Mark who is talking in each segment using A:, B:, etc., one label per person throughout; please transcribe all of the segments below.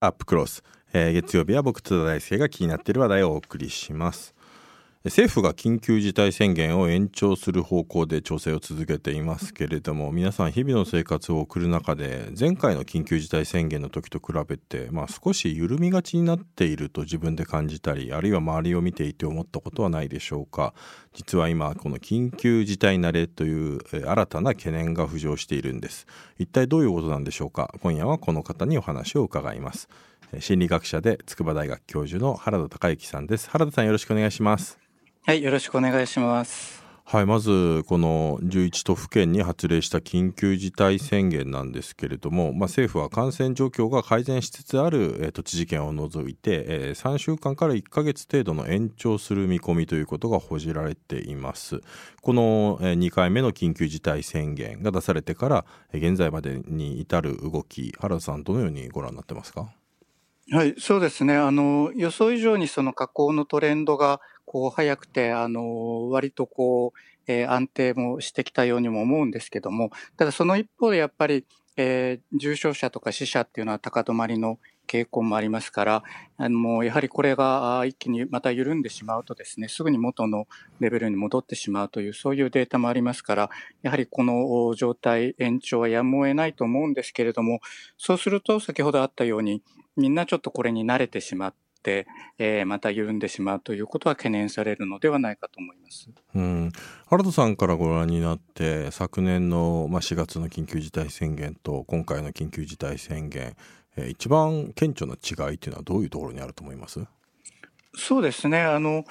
A: アップクロス、えー月曜日は僕津田大輔が気になっている話題をお送りします。政府が緊急事態宣言を延長する方向で調整を続けていますけれども皆さん日々の生活を送る中で前回の緊急事態宣言の時と比べて、まあ、少し緩みがちになっていると自分で感じたりあるいは周りを見ていて思ったことはないでしょうか。実は今この緊急事態慣れという新たな懸念が浮上しているんです。一体どういうことなんでしょうか。今夜はこの方にお話を伺います。心理学者で筑波大学教授の原田孝之さんです。原田さんよろしくお願いします。
B: はい、よろしくお願いします。
A: はいまずこの11都府県に発令した緊急事態宣言なんですけれども、まあ、政府は感染状況が改善しつつある、えー都知事県を除いて、えー3週間から1ヶ月程度の延長する見込みということが報じられていますこの、え2回目の緊急事態宣言が出されてからえー現在までに至る動き原田さんどのようにご覧になってますか？
B: はい、そうですね。あの、予想以上にその下降のトレンドが、こう、早くて、あの、割とこう、えー安定もしてきたようにも思うんですけども、ただその一方でやっぱり、えー重症者とか死者っていうのは高止まりの傾向もありますから、あの、もうやはりこれが一気にまた緩んでしまうとですね、すぐに元のレベルに戻ってしまうという、そういうデータもありますから、やはりこの状態延長はやむを得ないと思うんですけれども、そうすると先ほどあったように、みんなちょっとこれに慣れてしまっ、えーまた緩んでしまうということは懸念されるのではないかと思います。
A: うん、原田さんからご覧になって昨年の、まあ、4月の緊急事態宣言と今回の緊急事態宣言、えー一番顕著な違いというのはどういうところにあると思います？
B: そうですね。あの、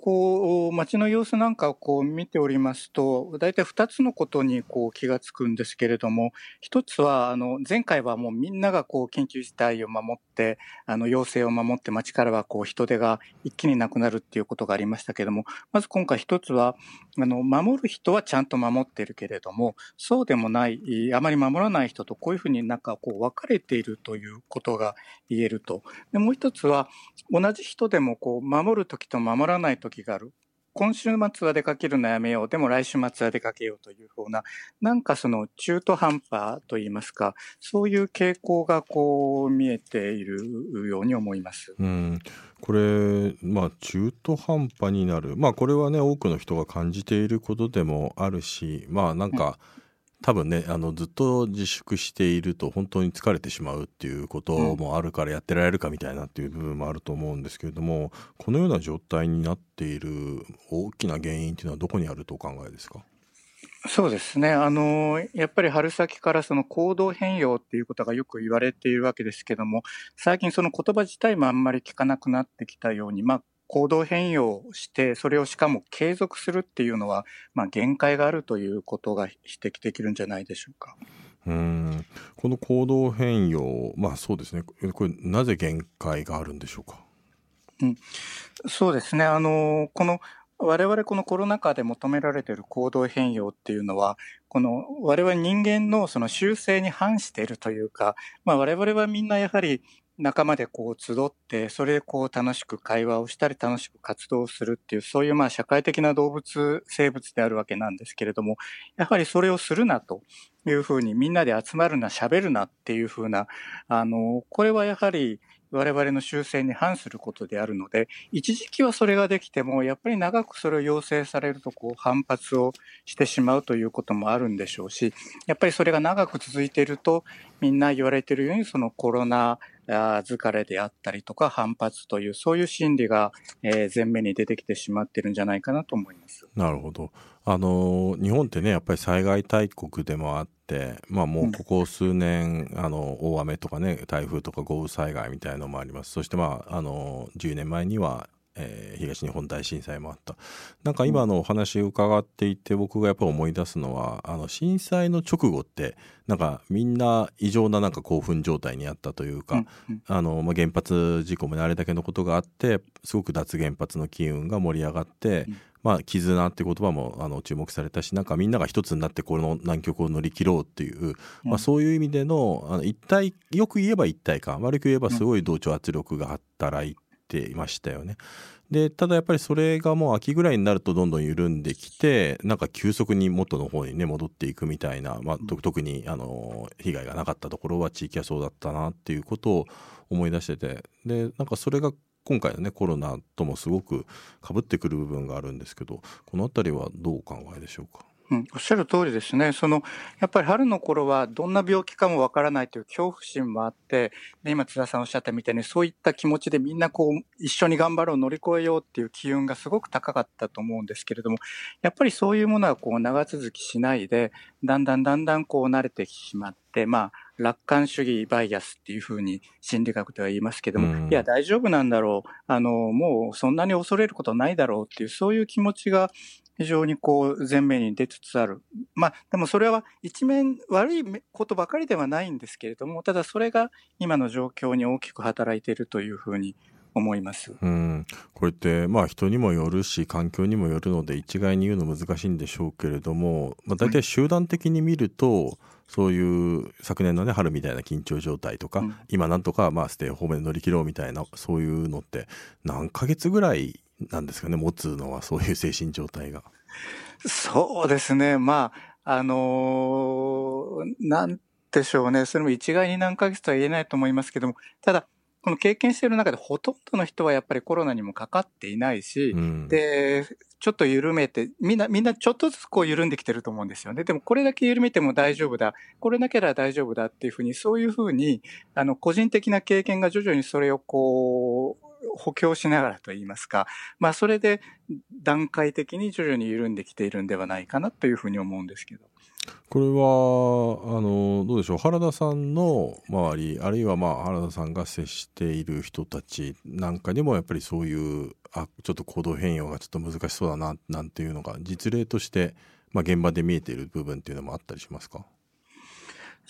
B: こう、街の様子なんかをこう見ておりますと、大体2つのことにこう気がつくんですけれども、一つは、あの、前回はもうみんながこう緊急事態を守って、あの、要請を守って街からはこう人手が一気になくなるっていうことがありましたけれども、まず今回一つは、あの、守る人はちゃんと守っているけれども、そうでもない、あまり守らない人とこういうふうになんかこう分かれているということが言えると。で、もう一つは、同じ人でもこう守るときと守らないときがある。今週末は出かけるのやめよう。でも来週末は出かけようというふうな、なんかその中途半端といいますか、そういう傾向がこう見えているように思います。
A: うん、これ、まあ、中途半端になる、まあ、これはね多くの人が感じていることでもあるしまあなんか、多分ねあのずっと自粛していると本当に疲れてしまうっていうこともあるからやってられるかみたいなっていう部分もあると思うんですけれどもこのような状態になっている大きな原因っていうのはどこにあるとお考えですか？
B: そうですね。あの、やっぱり春先からその行動変容っていうことがよく言われているわけですけども、最近その言葉自体もあんまり聞かなくなってきたように、まあ、行動変容して、それをしかも継続するっていうのは、まあ、限界があるということが指摘できるんじゃないでしょうか。
A: うんこの行動変容まあそうですねこれなぜ限界があるんでしょうか？
B: そうですね。あの、この、我々このコロナ禍で求められている行動変容っていうのは、この我々人間のその習性に反しているというか、まあ我々はみんなやはり仲間でこう集って、それでこう楽しく会話をしたり楽しく活動するっていう、そういうまあ社会的な動物、生物であるわけなんですけれども、やはりそれをするなというふうにみんなで集まるな、喋るなっていうふうな、あの、これはやはり我々の習性に反することであるので、一時期はそれができても、やっぱり長くそれを要請されると、こう、反発をしてしまうということもあるんでしょうし、やっぱりそれが長く続いていると、みんな言われているように、そのコロナ疲れであったりとか、反発という、そういう心理が、えー前面に出てきてしまっているんじゃないかなと思います。
A: なるほど。あの日本ってねやっぱり災害大国でもあってまあもうここ数年、あの大雨とかね台風とか豪雨災害みたいのもありますそしてまああの10年前には、えー東日本大震災もあった。なんか今のお話伺っていて僕がやっぱり思い出すのはあの震災の直後ってなんかみんな異常ななんか興奮状態にあったというか、
B: うんうん。
A: あのまあ、原発事故もねあれだけのことがあってすごく脱原発の機運が盛り上がって、
B: うん。
A: まあ、絆って言葉もあの注目されたしなんかみんなが一つになってこの難局を乗り切ろうっていう、まあ、そういう意味でのあの一体よく言えば一体感悪く言えばすごい同調圧力が働いていましたよね。でただやっぱりそれがもう秋ぐらいになるとどんどん緩んできてなんか急速に元の方にね戻っていくみたいな、まあ、特にあの被害がなかったところは地域はそうだったなっていうことを思い出してて。でなんかそれが今回のねコロナともすごくかぶってくる部分があるんですけどこの辺りはどうお考えでしょうか？
B: うん、おっしゃる通りですね。その、やっぱり春の頃はどんな病気かもわからないという恐怖心もあって、で今津田さんおっしゃったみたいにそういった気持ちでみんなこう一緒に頑張ろう乗り越えようっていう機運がすごく高かったと思うんですけれども、やっぱりそういうものはこう長続きしないで、だんだんだんだんこう慣れてしまって、まあ楽観主義バイアスっていうふうに心理学では言いますけども、うん、いや大丈夫なんだろう、あの、もうそんなに恐れることないだろうっていうそういう気持ちが非常にこう前面に出つつある。まあでもそれは一面悪いことばかりではないんですけれども、ただそれが今の状況に大きく働いているというふうに思います。
A: うん、これってまあ人にもよるし環境にもよるので一概に言うの難しいんでしょうけれども、まあ、大体集団的に見ると、はい、そういう昨年のね春みたいな緊張状態とか、うん、今なんとかまあステイホームで乗り切ろうみたいなそういうのって何ヶ月ぐらいなんですかね、持つのは、そういう精神状態が。
B: そうですね、まあ、あのー、なんでしょうね、それも一概に何ヶ月とは言えないと思いますけども、ただ、この経験している中でほとんどの人はやっぱりコロナにもかかっていないし、うん、で、ちょっと緩めて、みんな、みんなちょっとずつこう緩んできてると思うんですよね。でもこれだけ緩めても大丈夫だ、これだけなら大丈夫だっていうふうに、そういうふうに、あの、個人的な経験が徐々にそれをこう、補強しながらといいますか、まあ、それで段階的に徐々に緩んできているんではないかなというふうに思うんですけど。
A: これはあのどうでしょう原田さんの周りあるいはまあ原田さんが接している人たちなんかにもやっぱりそういうあちょっと行動変容がちょっと難しそうだななんていうのが実例として、まあ、現場で見えている部分っていうのもあったりしますか？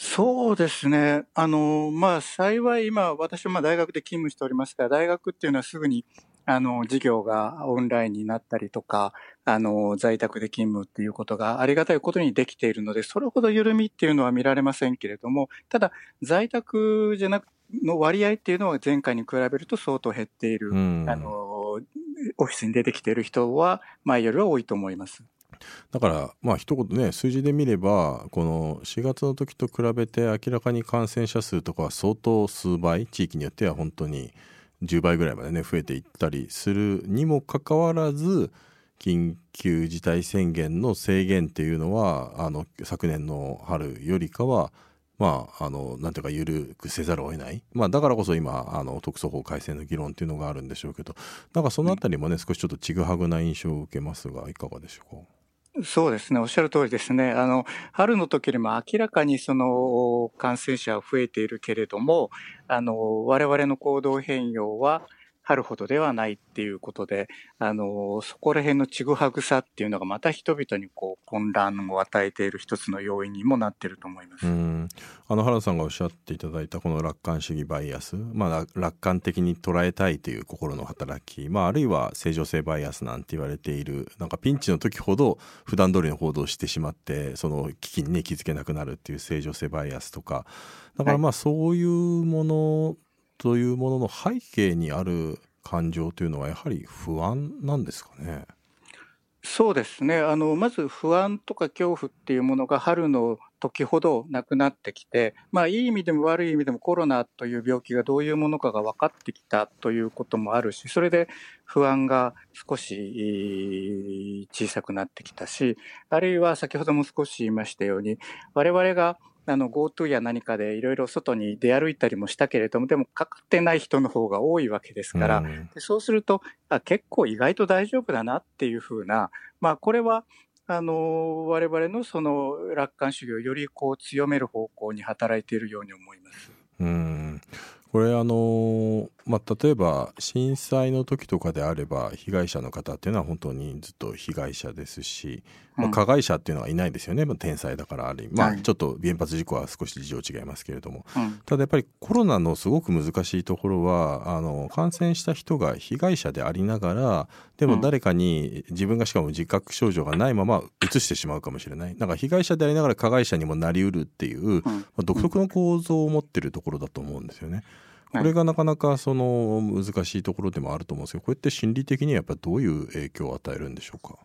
B: そうですね。あの、まあ、幸い今、私はまあ大学で勤務しておりますが、大学っていうのはすぐに、あの、授業がオンラインになったりとか、あの、在宅で勤務っていうことがありがたいことにできているので、それほど緩みっていうのは見られませんけれども、ただ、在宅じゃなくの割合っていうのは前回に比べると相当減っている、あの、オフィスに出てきている人は前よりは多いと思います。
A: だからまあ一言ね数字で見ればこの4月の時と比べて明らかに感染者数とかは相当数倍地域によっては本当に10倍ぐらいまでね増えていったりするにもかかわらず緊急事態宣言の制限っていうのはあの昨年の春よりかはまあ、あの、なんていうか、緩くせざるを得ない。まあ、だからこそ今、あの、特措法改正の議論っていうのがあるんでしょうけど、なんかそのあたりもね、少しちょっとちぐはぐな印象を受けますが、いかがでしょうか？
B: そうですね。おっしゃる通りですね。あの、春の時よりも明らかにその感染者は増えているけれども、あの、我々の行動変容は、春ほどではないっていうことで、あの、そこら辺のちぐはぐさっていうのがまた人々にこう混乱を与えている一つの要因にもなっていると思います。
A: あの原田さんがおっしゃっていただいたこの楽観主義バイアス、まあ、楽観的に捉えたいという心の働き、まあ、あるいは正常性バイアスなんて言われているなんかピンチの時ほど普段通りの報道をしてしまってその危機に、ね、気づけなくなるっていう正常性バイアスとかだからまあそういうものというものの背景にある感情というのはやはり不安なんですかね？
B: そうですねあのまず不安とか恐怖っていうものが春の時ほどなくなってきて、まあ、いい意味でも悪い意味でもコロナという病気がどういうものかが分かってきたということもあるしそれで不安が少し小さくなってきたしあるいは先ほども少し言いましたように我々があの GoTo や何かでいろいろ外に出歩いたりもしたけれども、でもかかってない人の方が多いわけですから、うん、でそうするとあ、結構意外と大丈夫だなっていうふうな、まあ、これはあの我々のその楽観主義をよりこう強める方向に働いているように思います。
A: うんこれあのまあ、例えば震災の時とかであれば被害者の方っていうのは本当にずっと被害者ですし、まあ、加害者っていうのはいないですよね、まあ、天才だからある意味、まあ、ちょっと原発事故は少し事情違いますけれども、はい、ただやっぱりコロナのすごく難しいところはあの感染した人が被害者でありながらでも誰かに自分がしかも自覚症状がないまま移してしまうかもしれない。なんか被害者でありながら加害者にもなりうるっていう、まあ、独特の構造を持ってるところだと思うんですよね。これがなかなかその難しいところでもあると思うんですけどこれって心理的にはやっぱどういう影響を与えるんでしょうか？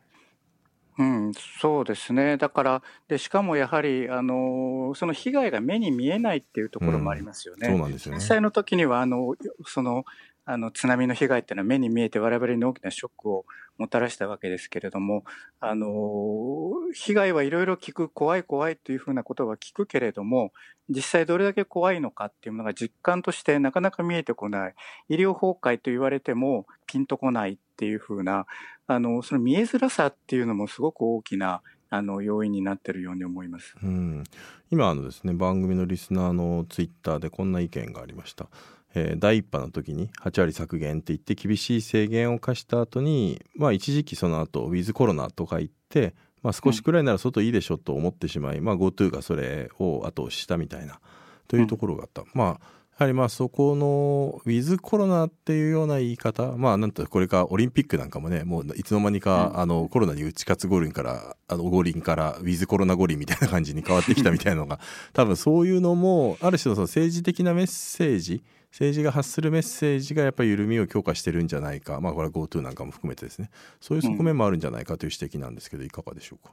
B: うん、そうですね。だから、で、しかもやはり、あの、その被害が目に見えないっていうところもありますよね。
A: うん、そうなんですよね。
B: 実際の時には、あの、その、あの津波の被害っていうのは目に見えて我々に大きなショックをもたらしたわけですけれども、あの、被害はいろいろ聞く、怖い怖いというふうなことは聞くけれども、実際どれだけ怖いのかっていうものが実感としてなかなか見えてこない。医療崩壊と言われてもピンとこないっていうふうな、あの、その見えづらさっていうのもすごく大きなあの要因になっているように思います、
A: うん、今あのですね番組のリスナーのツイッターでこんな意見がありました。えー、第1波の時に8割削減って言って厳しい制限を課した後にまあ一時期その後ウィズコロナとか言って、まあ、少しくらいなら外いいでしょと思ってしまい、うん、まあ、GoTo がそれを後押ししたみたいなというところがあった。うん、まあやはりまあそこのウィズコロナっていうような言い方まあなんとこれかオリンピックなんかもねもういつの間にか、あのコロナに打ち勝つ五輪からあの五輪からウィズコロナ五輪みたいな感じに変わってきたみたいなのが多分そういうのもある種のその政治的なメッセージ政治が発するメッセージがやっぱり緩みを強化してるんじゃないか、まあ、これは GoTo なんかも含めてですね。そういう側面もあるんじゃないかという指摘なんですけど、いかがでしょうか？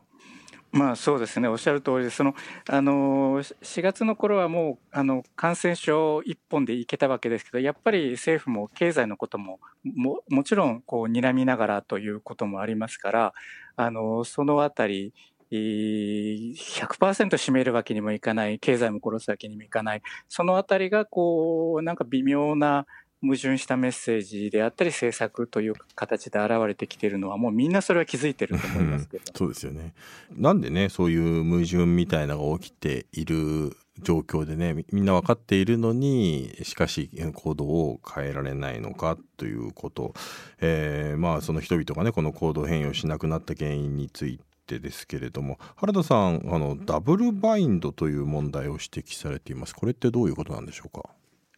B: まあそうですね、おっしゃる通りで、そのあの4月の頃はもうあの感染症一本でいけたわけですけど、やっぱり政府も経済のこともももちろんこう睨みながらということもありますから、あのそのあたり、100%占めるわけにもいかない、経済も殺すわけにもいかない、そのあたりがこうなんか微妙な矛盾したメッセージであったり政策という形で現れてきているのはもうみんなそれは気づいてると思いますけど。
A: そうですよね。なんでねそういう矛盾みたいなのが起きている状況でねみんな分かっているのにしかし行動を変えられないのかということ、えー、まあその人々がねこの行動変容しなくなった原因についててですけれども原田さんあのダブルバインドという問題を指摘されていますこれってどういうことなんでしょうか？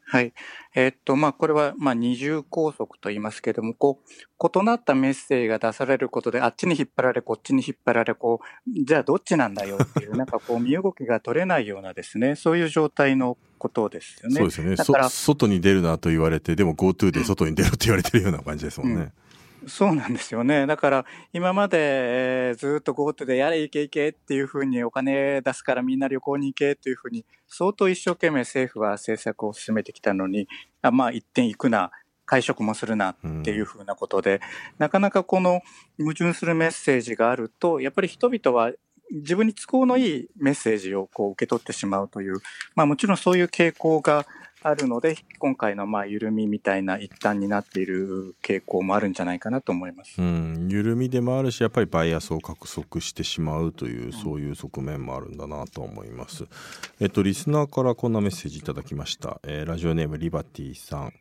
B: はい。えー、っと、まあ、これは、まあ、二重拘束と言いますけれども、こう、異なったメッセージが出されることで、あっちに引っ張られ、こっちに引っ張られ、こう、じゃあどっちなんだよっていう、なんかこう、身動きが取れないようなですね、そういう状態のことですよね。
A: そうですよね。だから外に出るなと言われて、でも GoTo で外に出ろって言われてるような感じですもんね。うん
B: そうなんですよね。だから、今まで、えー、ずっと GoTo でやれいけいけっていうふうにお金出すからみんな旅行に行けっていうふうに、相当一生懸命政府は政策を進めてきたのに、あまあ一点行くな、会食もするなっていうふうなことで、うん、なかなかこの矛盾するメッセージがあると、やっぱり人々は自分に都合のいいメッセージをこう受け取ってしまうという、まあもちろんそういう傾向があるので、今回のまあ緩みみたいな一端になっている傾向もあるんじゃないかなと思います。
A: うん、緩みでもあるし、やっぱりバイアスを獲得してしまうという、そういう側面もあるんだなと思います。えっと、リスナーからこんなメッセージいただきました。えー、ラジオネームリバティさん。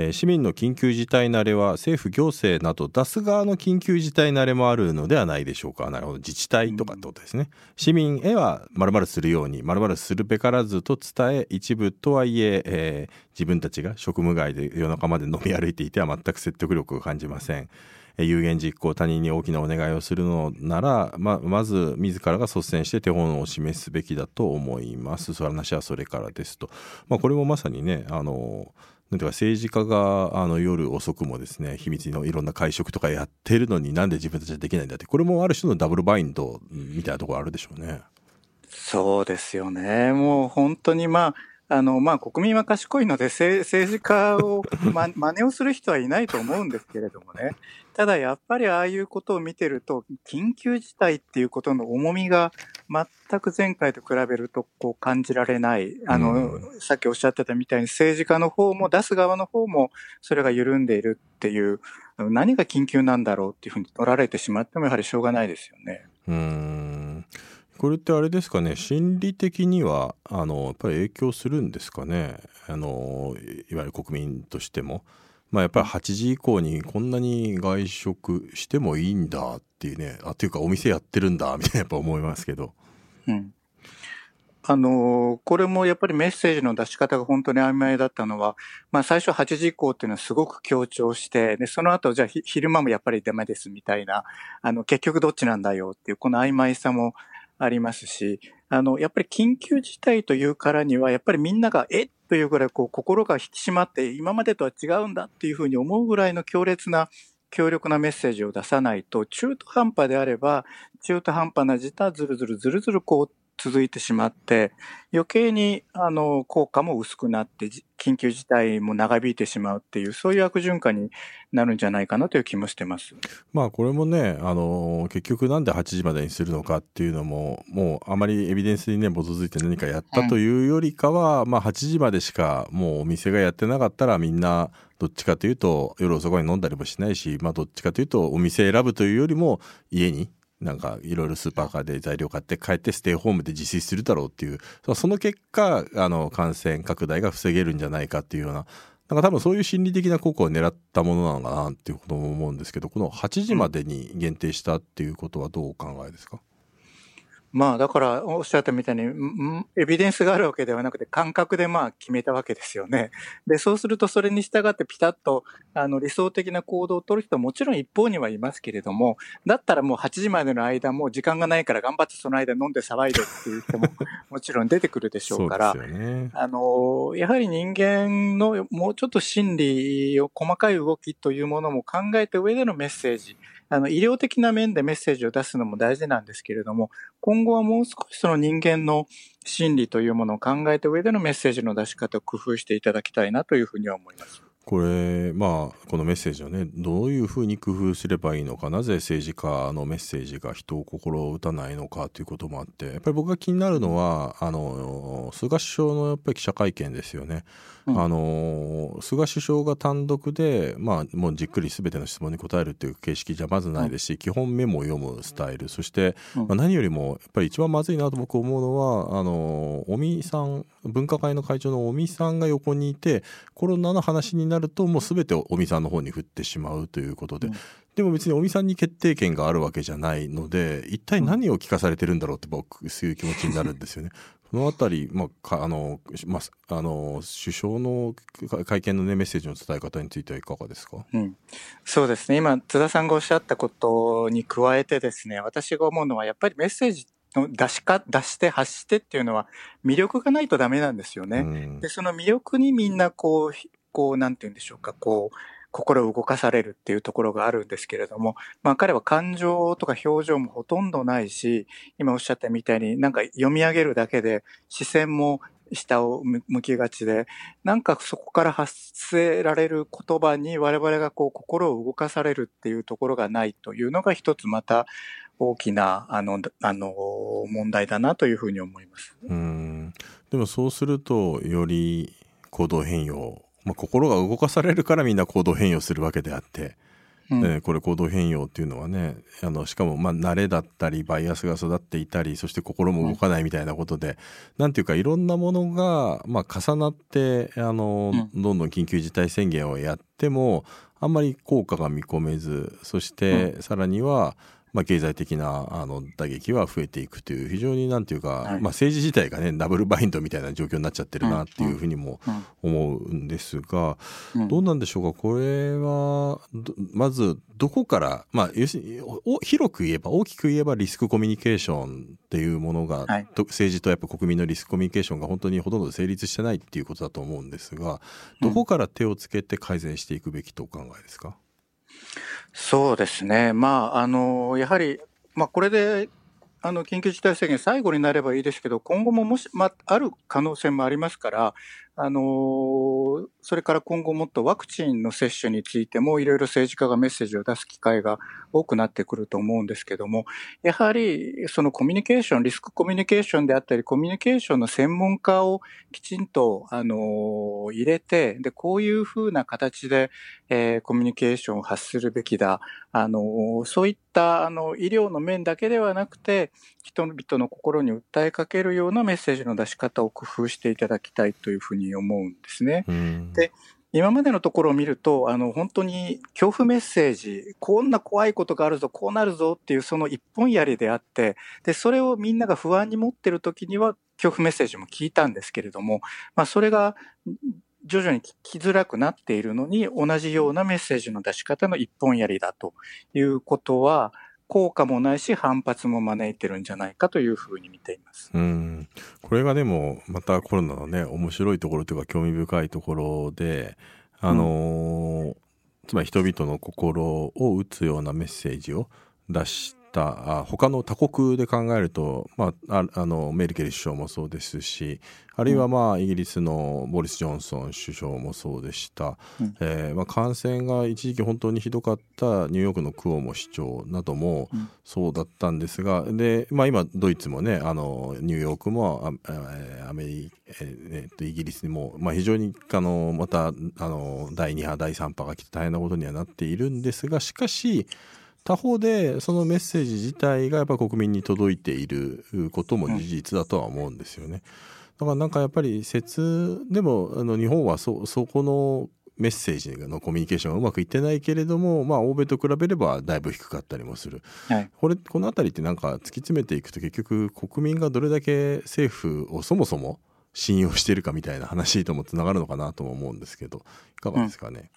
A: えー、市民の緊急事態慣れは政府行政など出す側の緊急事態慣れもあるのではないでしょうか。なるほど。自治体とかってことですね、うん、市民へはまるするようにまるするべからずと伝え一部とはいええー、自分たちが職務外で夜中まで飲み歩いていては全く説得力を感じません。有言実行他人に大きなお願いをするのならままず自らが率先して手本を示すべきだと思います。その話はそれからですと、まあ、これもまさにねあのなんていうか政治家があの夜遅くもですね秘密のいろんな会食とかやってるのになんで自分たちはできないんだってこれもある種のダブルバインドみたいなところあるでしょうね。
B: そうですよね。もう本当にまああの、まあ、国民は賢いので、政治家を、ま、真似をする人はいないと思うんですけれどもね。ただ、やっぱりああいうことを見てると、緊急事態っていうことの重みが全く前回と比べると、こう感じられない。あの、うん、さっきおっしゃってたみたいに、政治家の方も、出す側の方も、それが緩んでいるっていう、何が緊急なんだろうっていうふうに取られてしまっても、やはりしょうがないですよね。
A: うんこれってあれですかね心理的にはあのやっぱり影響するんですかねあのいわゆる国民としても。まあ、やっぱり8時以降にこんなに外食してもいいんだっていうねあっていうかお店やってるんだみたいなやっぱ思いますけど。
B: うんあの、これもやっぱりメッセージの出し方が本当に曖昧だったのは、まあ最初8時以降っていうのはすごく強調して、で、その後じゃあ昼間もやっぱりダメですみたいな、あの、結局どっちなんだよっていう、この曖昧さもありますし、あの、やっぱり緊急事態というからには、やっぱりみんなが、えっというぐらいこう心が引き締まって今までとは違うんだっていうふうに思うぐらいの強烈な強力なメッセージを出さないと中途半端であれば中途半端な自他ズルズルズルズルこう続いてしまって、余計にあの効果も薄くなって、緊急事態も長引いてしまうっていう、そういう悪循環になるんじゃないかなという気もしてます。
A: まあこれもね、あの結局なんで8時までにするのかっていうのも、もうあまりエビデンスにね、基づいて何かやったというよりかは、うん、まあ8時までしかもうお店がやってなかったらみんなどっちかというと夜遅くに飲んだりもしないし、まあどっちかというとお店選ぶというよりも家になんかいろいろスーパーカーで材料買って帰ってステイホームで自炊するだろうっていうその結果あの感染拡大が防げるんじゃないかっていうようななんか多分そういう心理的な効果を狙ったものなのかなっていうことも思うんですけどこの8時までに限定したっていうことはどうお考えですか、
B: まあ、だからおっしゃったみたいに、エビデンスがあるわけではなくて、感覚でまあ決めたわけですよね。で、そうするとそれに従ってピタッとあの理想的な行動を取る人はもちろん一方にはいますけれども、だったらもう8時までの間も時間がないから頑張ってその間飲んで騒いでっていう人も もちろん出てくるでしょうから、ね、あの、やはり人間のもうちょっと心理を細かい動きというものも考えた上でのメッセージ、あの、医療的な面でメッセージを出すのも大事なんですけれども、今後はもう少しその人間の心理というものを考えた上でのメッセージの出し方を工夫していただきたいなというふうには思います。
A: これまあこのメッセージをねどういうふうに工夫すればいいのかなぜ政治家のメッセージが人を心を打たないのかということもあってやっぱり僕が気になるのはあの菅首相のやっぱり記者会見ですよね。うん、あの菅首相が単独で、まあ、もうじっくり全ての質問に答えるっていう形式じゃまずないですし、うん、基本メモを読むスタイルそして、まあ、何よりもやっぱり一番まずいなと僕思うのはあの尾身さん分科会の会長の尾身さんが横にいてコロナの話になるともう全て尾身さんの方に振ってしまうということで、うん、でも別に尾身さんに決定権があるわけじゃないので一体何を聞かされてるんだろうって僕そういう気持ちになるんですよね。そのあたり、まあ、あの、まあ、あの、首相の会見のね、メッセージの伝え方についてはいかがですか、
B: うん、そうですね。今、津田さんがおっしゃったことに加えてですね、私が思うのは、やっぱりメッセージの出しか、出して発してっていうのは魅力がないとダメなんですよね。うん、で、その魅力にみんなこう、こう、なんて言うんでしょうか、こう、心を動かされるっていうところがあるんですけれども、まあ彼は感情とか表情もほとんどないし、今おっしゃったみたいになんか読み上げるだけで視線も下を向きがちで、なんかそこから発せられる言葉に我々がこう心を動かされるっていうところがないというのが一つまた大きなあのあの問題だなというふうに思います。
A: うんでもそうするとより行動変容まあ、心が動かされるからみんな行動変容するわけであって、うん、えー、これ行動変容っていうのはねあのしかもまあ慣れだったりバイアスが育っていたりそして心も動かないみたいなことで、うん、なんていうかいろんなものが、まあ、重なってあの、うん、どんどん緊急事態宣言をやってもあんまり効果が見込めずそしてさらには、まあ、経済的なあの打撃は増えていくという非常になんていうか、はい、まあ、政治自体がねダブルバインドみたいな状況になっちゃってるなっていうふうにも思うんですが、どうなんでしょうか？これはまずどこからまあ要するに広く言えば大きく言えばリスクコミュニケーションっていうものが、はい、政治とやっぱ国民のリスクコミュニケーションが本当にほとんど成立してないっていうことだと思うんですがどこから手をつけて改善していくべきとお考えですか、うん
B: そうですね。まあ、あの、やはり、まあ、これで、あの、緊急事態宣言最後になればいいですけど、今後ももし、まあ、る可能性もありますから、あのそれから今後もっとワクチンの接種についてもいろいろ政治家がメッセージを出す機会が多くなってくると思うんですけども、やはりそのコミュニケーション、リスクコミュニケーションであったり、コミュニケーションの専門家をきちんと、あの入れて、で、こういうふうな形で、えー、コミュニケーションを発するべきだ。あのそういったあの医療の面だけではなくて、人々の心に訴えかけるようなメッセージの出し方を工夫していただきたいというふうに思うんですね。で今までのところを見ると、あの、本当に恐怖メッセージ、こんな怖いことがあるぞ、こうなるぞっていうその一本槍であって、で、それをみんなが不安に持ってる時には、恐怖メッセージも聞いたんですけれども、まあ、それが、徐々に聞きづらくなっているのに、同じようなメッセージの出し方の一本槍だということは、効果もないし反発も招いてるんじゃないかというふうに見ています。
A: うんこれがでもまたコロナのね面白いところというか興味深いところであのーうん、つまり人々の心を打つようなメッセージを出したあ他の他国で考えると、まあ、あのメルケル首相もそうですしあるいは、まあ、イギリスのボリス・ジョンソン首相もそうでした、うん、えー、まあ、感染が一時期本当にひどかったニューヨークのクオモ市長などもそうだったんですが、でまあ、今ドイツもねあのニューヨークもアメリカ、えー、イギリスにも、まあ、非常にあのまたあの第2波第3波が来て大変なことにはなっているんですがしかし他方でそのメッセージ自体がやっぱ国民に届いていることも事実だとは思うんですよね。だからなんかやっぱり説でもあの日本はそそこのメッセージのコミュニケーションがうまくいってないけれども、まあ、欧米と比べればだいぶ低かったりもする、はい、これこの辺りってなんか突き詰めていくと結局国民がどれだけ政府をそもそも信用しているかみたいな話ともつながるのかなとも思うんですけどいかがですかね？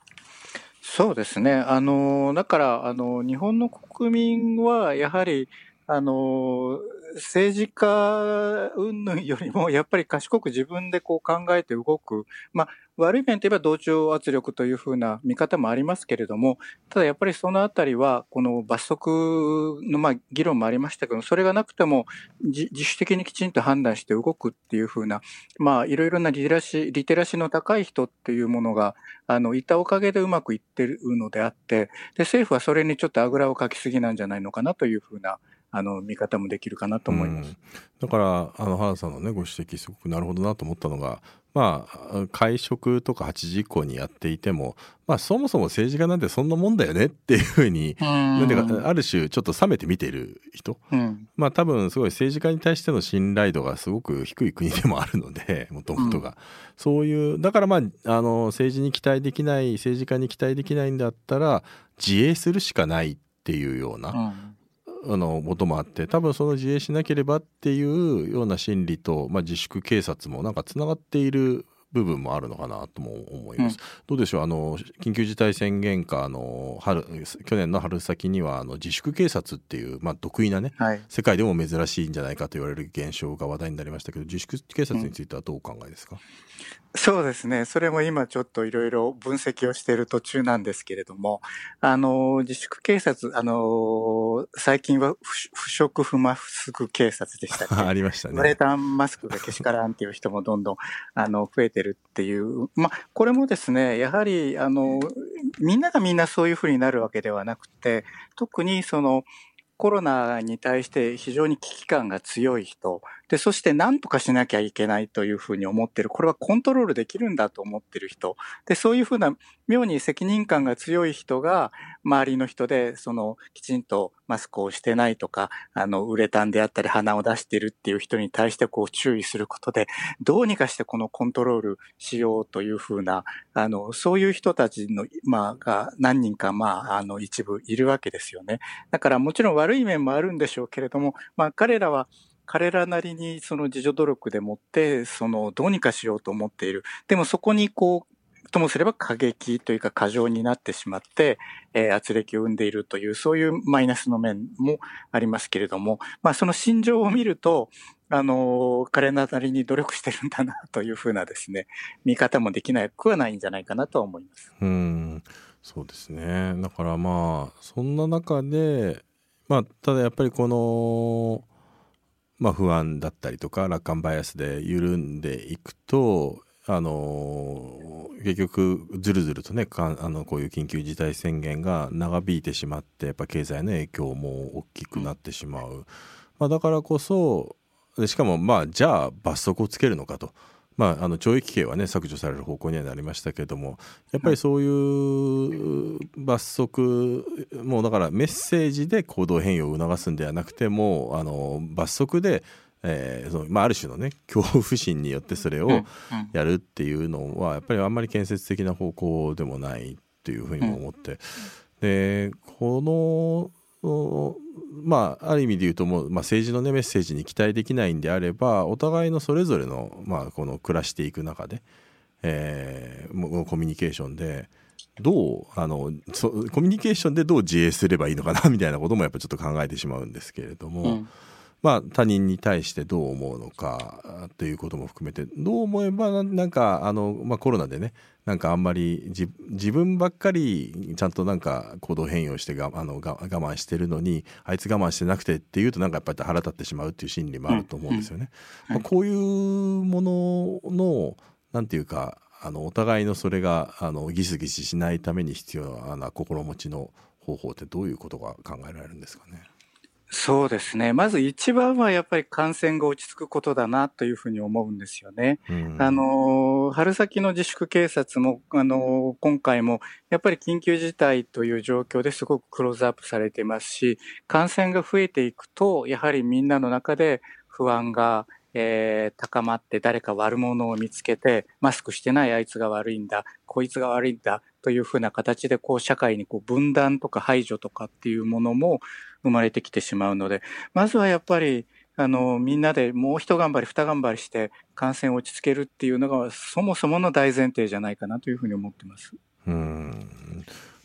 B: そうですね。あの、だから、あの、日本の国民は、やはり、あの、政治家云々よりも、やっぱり賢く自分でこう考えて動く。まあ、悪い面といえば同調圧力というふうな見方もありますけれども、ただやっぱりそのあたりは、この罰則のまあ議論もありましたけど、それがなくても自主的にきちんと判断して動くっていうふうな、まあいろいろなリテラシー、リテラシーの高い人っていうものが、あの、いたおかげでうまくいってるのであって、で、政府はそれにちょっとあぐらをかきすぎなんじゃないのかなというふうな、あの見方もできるかなと思います。
A: だからあの原さんのねご指摘すごくなるほどなと思ったのがまあ会食とか8時以降にやっていてもまあそもそも政治家なんてそんなもんだよねっていうふうにある種ちょっと冷めて見ている人、うん、まあ多分すごい政治家に対しての信頼度がすごく低い国でもあるので もともとが、うん、そういうだからまああの政治に期待できない政治家に期待できないんだったら自衛するしかないっていうような、うんあのこともあって多分その自衛しなければっていうような心理と、まあ、自粛警察もなんかつながっている部分もあるのかなとも思います。うん、どうでしょう？あの緊急事態宣言下の春去年の春先にはあの自粛警察っていう、まあ、得意なね、はい、世界でも珍しいんじゃないかと言われる現象が話題になりましたけど自粛警察についてはどうお考えですか、
B: そうですね。それも今ちょっといろいろ分析をしている途中なんですけれども、あの、自粛警察、あの、最近は不織布マスク警察でしたっけ？
A: ありましたね。
B: ウレタンマスクがけしからんっていう人もどんどん、あの、増えてるっていう。まあ、これもですね、やはり、あの、みんながみんなそういうふうになるわけではなくて、特にその、コロナに対して非常に危機感が強い人、で、そして何とかしなきゃいけないというふうに思ってる。これはコントロールできるんだと思ってる人。で、そういうふうな妙に責任感が強い人が周りの人で、そのきちんとマスクをしてないとか、あの、ウレタンであったり鼻を出してるっていう人に対してこう注意することで、どうにかしてこのコントロールしようというふうな、あの、そういう人たちの、まあ、が何人か、まあ、あの、一部いるわけですよね。だからもちろん悪い面もあるんでしょうけれども、まあ、彼らは、彼らなりにその自助努力でもって、そのどうにかしようと思っている。でもそこにこう、ともすれば過激というか過剰になってしまって、えー、圧力を生んでいるという、そういうマイナスの面もありますけれども、まあその心情を見ると、あの、彼らなりに努力してるんだなというふうなですね、見方もできなくはないんじゃないかなと思います。
A: うん、そうですね。だからまあ、そんな中で、まあ、ただやっぱりこの、まあ、不安だったりとか楽観バイアスで緩んでいくとあの結局ずるずるとねかあのこういう緊急事態宣言が長引いてしまってやっぱ経済の影響も大きくなってしまう、まあ、だからこそしかもまあじゃあ罰則をつけるのかと。まあ、あの懲役刑はね削除される方向にはなりましたけどもやっぱりそういう罰則もうだからメッセージで行動変容を促すんではなくてもうあの罰則でえーそのまあ、ある種のね恐怖心によってそれをやるっていうのはやっぱりあんまり建設的な方向でもないっていうふうにも思って、でこのまあ、ある意味で言うともう、まあ、政治の、ね、メッセージに期待できないんであればお互いのそれぞれの,、まあこの暮らしていく中で、えー、コミュニケーションでどうあのそコミュニケーションでどう自衛すればいいのかな みたいなこともやっぱちょっと考えてしまうんですけれども、うん、まあ他人に対してどう思うのかということも含めてどう思えばなんかあの、まあ、コロナでねなんかあんまり自分ばっかりちゃんとなんか行動変容してがあのが我慢してるのにあいつ我慢してなくてっていうとなんかやっぱり腹立ってしまうっていう心理もあると思うんですよね。まあ、こういうもののなんていうかあのお互いのそれがあのギスギスしないために必要な心持ちの方法ってどういうことが考えられるんですかね？
B: そうですね。まず一番はやっぱり感染が落ち着くことだなというふうに思うんですよね。うん、あの、春先の自粛警察も、あの、今回もやっぱり緊急事態という状況ですごくクローズアップされていますし、感染が増えていくと、やはりみんなの中で不安が、えー、高まって誰か悪者を見つけて、マスクしてないあいつが悪いんだ、こいつが悪いんだというふうな形で、こう社会にこう分断とか排除とかっていうものも生まれてきてしまうので、まずはやっぱり、あの、みんなでもう一頑張り、二頑張りして感染を落ち着けるっていうのが、そもそもの大前提じゃないかなというふうに思ってます。
A: うん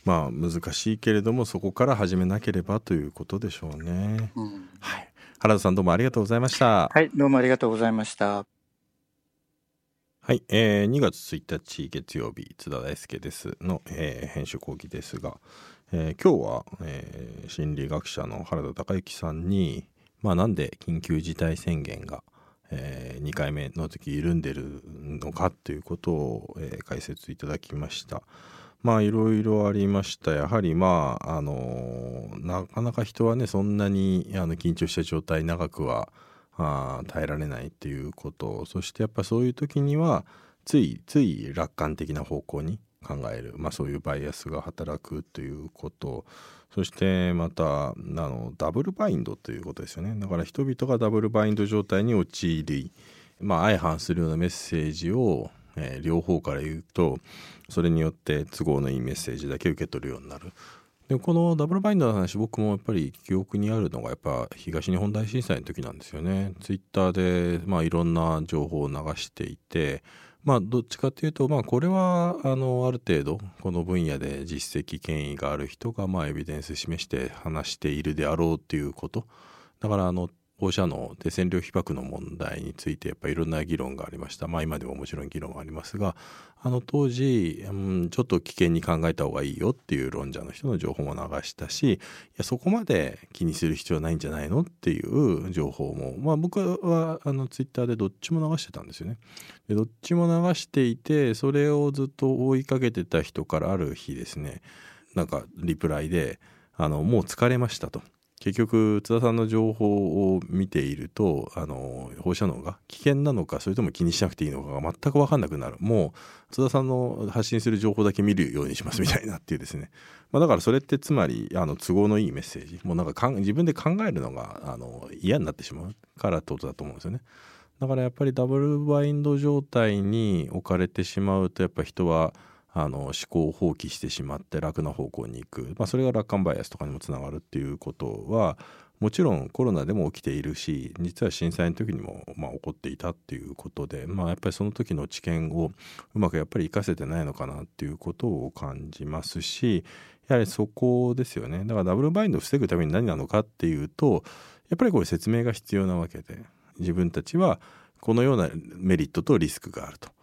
A: まあ難しいけれどもそこから始めなければということでしょうね。うん、はい。原田さんどうもありがとうございました。
B: はい、どうもありがとうございました。
A: はい、えー、2月1日月曜日津田大輔ですの、えー、編集講義ですが、えー、今日は、えー、心理学者の原田孝之さんに、まあ、なんで緊急事態宣言が、えー、2回目の時緩んでるのかということを、えー、解説いただきました。まあいろいろありましたやはりまああのなかなか人はねそんなにあの緊張した状態長くはあ耐えられないっていうこと。そしてやっぱそういう時にはついつい楽観的な方向に考える、まあ、そういうバイアスが働くということ。そしてまたあのダブルバインドということですよね。だから人々がダブルバインド状態に陥り、まあ、相反するようなメッセージを、えー、両方から言うとそれによって都合のいいメッセージだけ受け取るようになる。でこのダブルバインドの話僕もやっぱり記憶にあるのがやっぱ東日本大震災の時なんですよね。ツイッターでまあいろんな情報を流していてまあどっちかっていうとまあこれはあのある程度この分野で実績権威がある人がまあエビデンス示して話しているであろうっていうことだからあの放射能で線量被曝の問題についてやっぱいろんな議論がありました。まあ今でももちろん議論はありますが、あの当時、うん、ちょっと危険に考えた方がいいよっていう論者の人の情報も流したし、いやそこまで気にする必要ないんじゃないのっていう情報も、まあ僕はあのツイッターでどっちも流してたんですよね。でどっちも流していて、それをずっと追いかけてた人からある日ですね、なんかリプライで、あのもう疲れましたと。結局津田さんの情報を見ているとあの放射能が危険なのかそれとも気にしなくていいのかが全く分かんなくなる。もう津田さんの発信する情報だけ見るようにしますみたいなっていうですね、まあ、だからそれってつまりあの都合のいいメッセージ。もうなんかかん自分で考えるのがあの嫌になってしまうからってことだと思うんですよね。だからやっぱりダブルバインド状態に置かれてしまうとやっぱ人はあの思考を放棄してしまって楽な方向に行く、まあ、それが楽観バイアスとかにもつながるっていうことはもちろんコロナでも起きているし実は震災の時にもまあ起こっていたっていうことで、まあ、やっぱりその時の知見をうまくやっぱり活かせてないのかなっていうことを感じますしやはりそこですよねだからダブルバインドを防ぐために何なのかっていうとやっぱりこれ説明が必要なわけで自分たちはこのようなメリットとリスクがあると。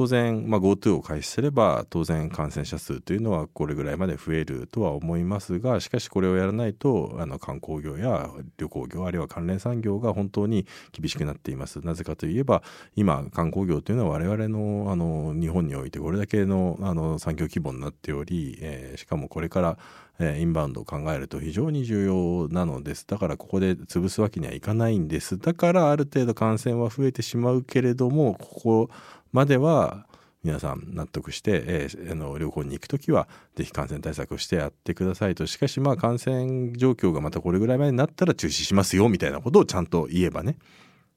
A: 当然、まあ、GoTo を開始すれば当然感染者数というのはこれぐらいまで増えるとは思いますがしかしこれをやらないとあの観光業や旅行業あるいは関連産業が本当に厳しくなっています。なぜかといえば今観光業というのは我々のあの日本においてこれだけのあの産業規模になっており、えー、しかもこれからえインバウンドを考えると非常に重要なのです。だからここで潰すわけにはいかないんです。だからある程度感染は増えてしまうけれどもここまでは皆さん納得して、えー、あの旅行に行く時は是非感染対策をしてやってくださいとしかしまあ感染状況がまたこれぐらいまでになったら中止しますよみたいなことをちゃんと言えばね。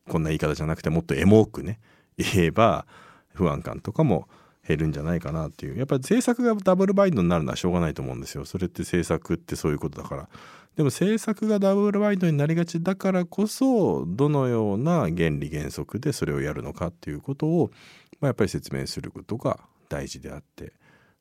A: こんな言い方じゃなくてもっとエモくね言えば不安感とかも減るんじゃないかなっていう。やっぱり政策がダブルバインドになるのはしょうがないと思うんですよ。それって政策ってそういうことだから。でも政策がダブルバインドになりがちだからこそどのような原理原則でそれをやるのかっていうことを、まあ、やっぱり説明することが大事であって。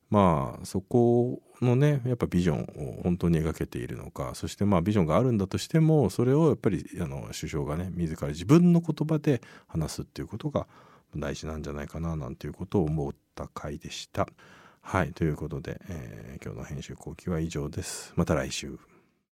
A: まあそこのねやっぱビジョンを本当に描けているのかそしてまあビジョンがあるんだとしてもそれをやっぱりあの首相がね自ら自分の言葉で話すっていうことが大事なんじゃないかななんていうことを思うった回でした。はい、ということで、えー、今日の編集後期は以上です。また来週。